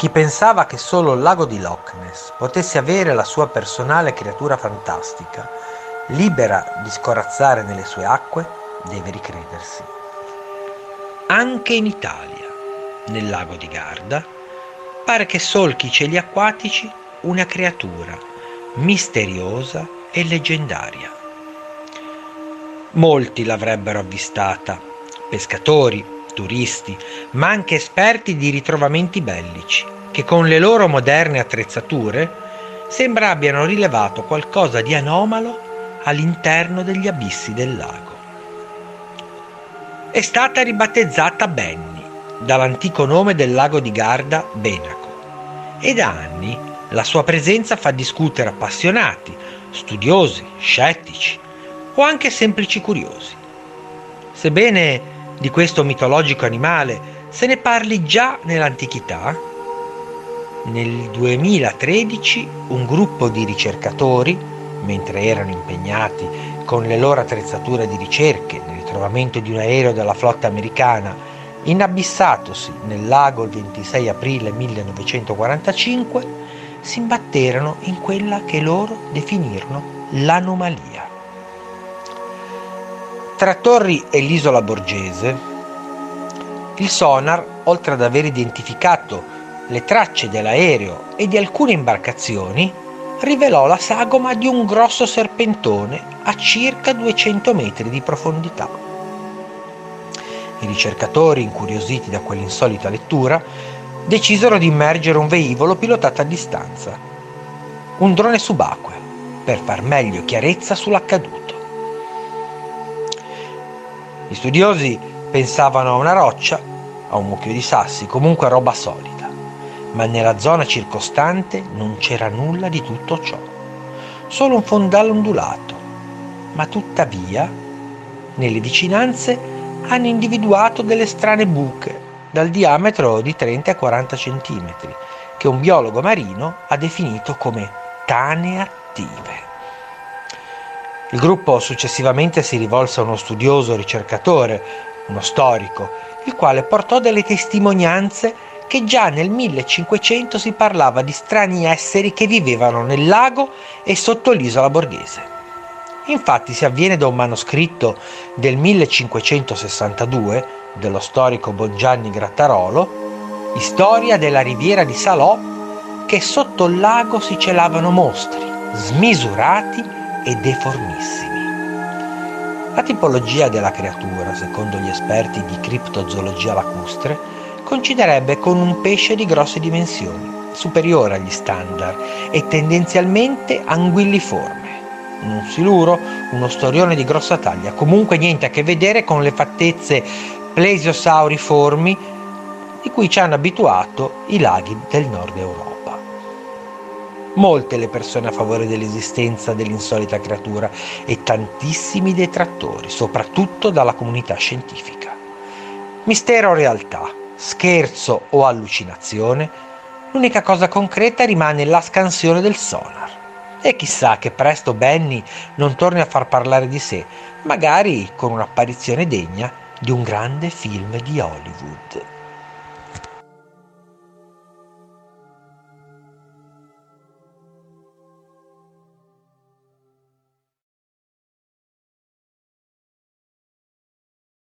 Chi pensava che solo il lago di Loch Ness potesse avere la sua personale creatura fantastica, libera di scorazzare nelle sue acque, deve ricredersi. Anche in Italia, nel lago di Garda, pare che solchi i cieli acquatici una creatura misteriosa e leggendaria. Molti l'avrebbero avvistata, pescatori, turisti, ma anche esperti di ritrovamenti bellici, che con le loro moderne attrezzature sembra abbiano rilevato qualcosa di anomalo all'interno degli abissi del lago. È stata ribattezzata Benny, dall'antico nome del lago di Garda Benaco, e da anni la sua presenza fa discutere appassionati, studiosi, scettici o anche semplici curiosi. Sebbene di questo mitologico animale se ne parli già nell'antichità? Nel 2013 un gruppo di ricercatori, mentre erano impegnati con le loro attrezzature di ricerche nel ritrovamento di un aereo della flotta americana inabissatosi nel lago il 26 aprile 1945, si imbatterono in quella che loro definirono l'anomalia. Tra Torri e l'isola Borgese, il sonar, oltre ad aver identificato le tracce dell'aereo e di alcune imbarcazioni, rivelò la sagoma di un grosso serpentone a circa 200 metri di profondità. I ricercatori, incuriositi da quell'insolita lettura, decisero di immergere un velivolo pilotato a distanza, un drone subacqueo, per far meglio chiarezza sull'accaduto. Gli studiosi pensavano a una roccia, a un mucchio di sassi, comunque roba solida, ma nella zona circostante non c'era nulla di tutto ciò, solo un fondale ondulato, ma tuttavia nelle vicinanze hanno individuato delle strane buche dal diametro di 30 40 cm, che un biologo marino ha definito come tane attive. Il gruppo successivamente si rivolse a uno studioso ricercatore, uno storico, il quale portò delle testimonianze che già nel 1500 si parlava di strani esseri che vivevano nel lago e sotto l'isola borghese. Infatti si avviene da un manoscritto del 1562 dello storico Bongianni Grattarolo, Storia della riviera di Salò, che sotto il lago si celavano mostri, smisurati e deformissimi. La tipologia della creatura, secondo gli esperti di criptozoologia lacustre, coinciderebbe con un pesce di grosse dimensioni, superiore agli standard e tendenzialmente anguilliforme. Un siluro, uno storione di grossa taglia, comunque niente a che vedere con le fattezze plesiosauriformi di cui ci hanno abituato i laghi del nord Europa molte le persone a favore dell'esistenza dell'insolita creatura e tantissimi detrattori, soprattutto dalla comunità scientifica. Mistero o realtà, scherzo o allucinazione, l'unica cosa concreta rimane la scansione del sonar. E chissà che presto Benny non torni a far parlare di sé, magari con un'apparizione degna di un grande film di Hollywood.